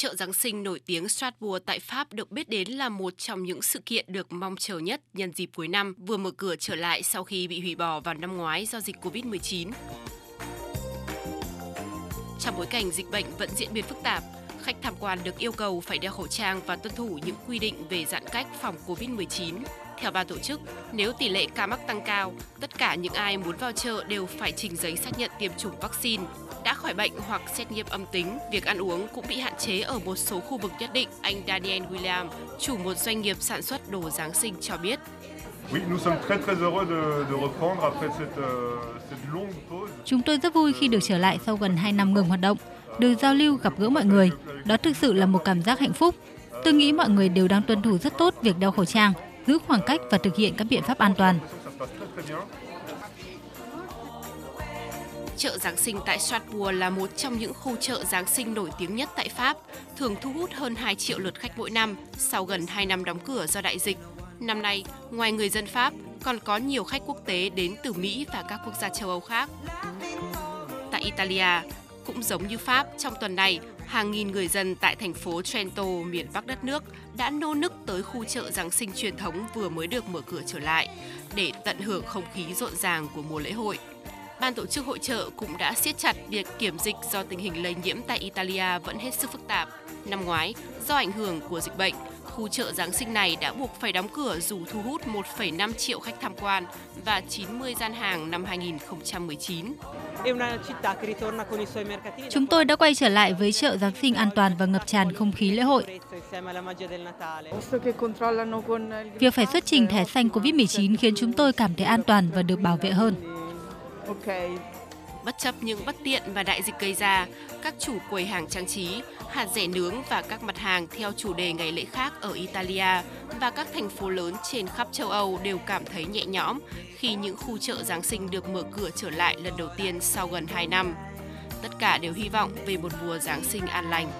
Chợ Giáng sinh nổi tiếng Strasbourg tại Pháp được biết đến là một trong những sự kiện được mong chờ nhất nhân dịp cuối năm, vừa mở cửa trở lại sau khi bị hủy bỏ vào năm ngoái do dịch Covid-19. Trong bối cảnh dịch bệnh vẫn diễn biến phức tạp, khách tham quan được yêu cầu phải đeo khẩu trang và tuân thủ những quy định về giãn cách phòng Covid-19. Theo ban tổ chức, nếu tỷ lệ ca mắc tăng cao, tất cả những ai muốn vào chợ đều phải trình giấy xác nhận tiêm chủng vaccine, đã khỏi bệnh hoặc xét nghiệm âm tính. Việc ăn uống cũng bị hạn chế ở một số khu vực nhất định. Anh Daniel William, chủ một doanh nghiệp sản xuất đồ Giáng sinh cho biết. Chúng tôi rất vui khi được trở lại sau gần 2 năm ngừng hoạt động, được giao lưu gặp gỡ mọi người. Đó thực sự là một cảm giác hạnh phúc. Tôi nghĩ mọi người đều đang tuân thủ rất tốt việc đeo khẩu trang, giữ khoảng cách và thực hiện các biện pháp an toàn. Chợ Giáng sinh tại Strasbourg là một trong những khu chợ Giáng sinh nổi tiếng nhất tại Pháp, thường thu hút hơn 2 triệu lượt khách mỗi năm sau gần 2 năm đóng cửa do đại dịch. Năm nay, ngoài người dân Pháp, còn có nhiều khách quốc tế đến từ Mỹ và các quốc gia châu Âu khác. Tại Italia, cũng giống như Pháp, trong tuần này, hàng nghìn người dân tại thành phố Trento, miền Bắc đất nước, đã nô nức tới khu chợ Giáng sinh truyền thống vừa mới được mở cửa trở lại để tận hưởng không khí rộn ràng của mùa lễ hội. Ban tổ chức hội trợ cũng đã siết chặt việc kiểm dịch do tình hình lây nhiễm tại Italia vẫn hết sức phức tạp. Năm ngoái, do ảnh hưởng của dịch bệnh, khu chợ Giáng sinh này đã buộc phải đóng cửa dù thu hút 1,5 triệu khách tham quan và 90 gian hàng năm 2019. Chúng tôi đã quay trở lại với chợ Giáng sinh an toàn và ngập tràn không khí lễ hội. Việc phải xuất trình thẻ xanh COVID-19 khiến chúng tôi cảm thấy an toàn và được bảo vệ hơn. Bất chấp những bất tiện và đại dịch gây ra, các chủ quầy hàng trang trí, hạt rẻ nướng và các mặt hàng theo chủ đề ngày lễ khác ở Italia và các thành phố lớn trên khắp châu Âu đều cảm thấy nhẹ nhõm khi những khu chợ Giáng sinh được mở cửa trở lại lần đầu tiên sau gần 2 năm. Tất cả đều hy vọng về một mùa Giáng sinh an lành.